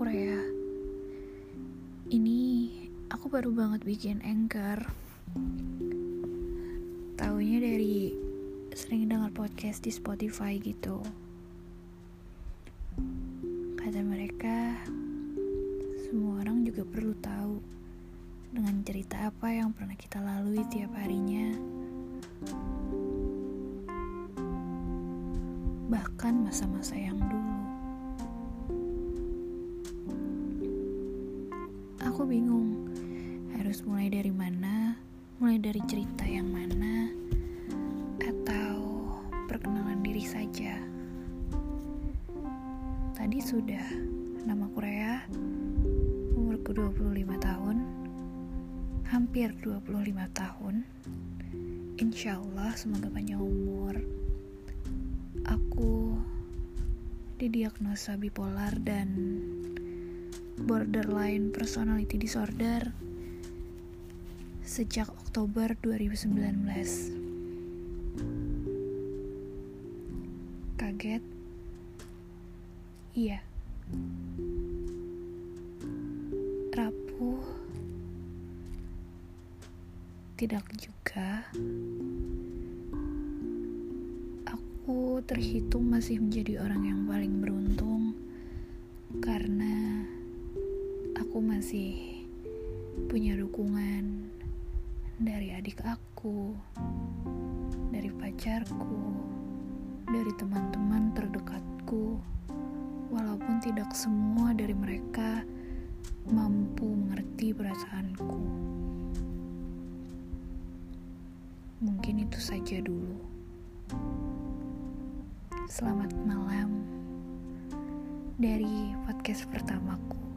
aku Ini aku baru banget bikin anchor. Taunya dari sering dengar podcast di Spotify gitu. Kata mereka Semua orang juga perlu tahu Dengan cerita apa yang pernah kita lalui tiap harinya. Bahkan masa-masa yang dulu. Bingung harus mulai dari mana, mulai dari cerita yang mana, atau perkenalan diri saja. Tadi sudah, nama Korea, umurku 25 tahun, hampir 25 tahun. Insya Allah semoga panjang umur. Aku didiagnosa bipolar dan borderline personality disorder sejak Oktober 2019. Kaget? Iya. Rapuh? Tidak juga. Aku terhitung masih menjadi orang yang paling beruntung karena aku masih punya dukungan dari adik aku, dari pacarku, dari teman-teman terdekatku, walaupun tidak semua dari mereka mampu mengerti perasaanku. Mungkin itu saja dulu. Selamat malam dari podcast pertamaku.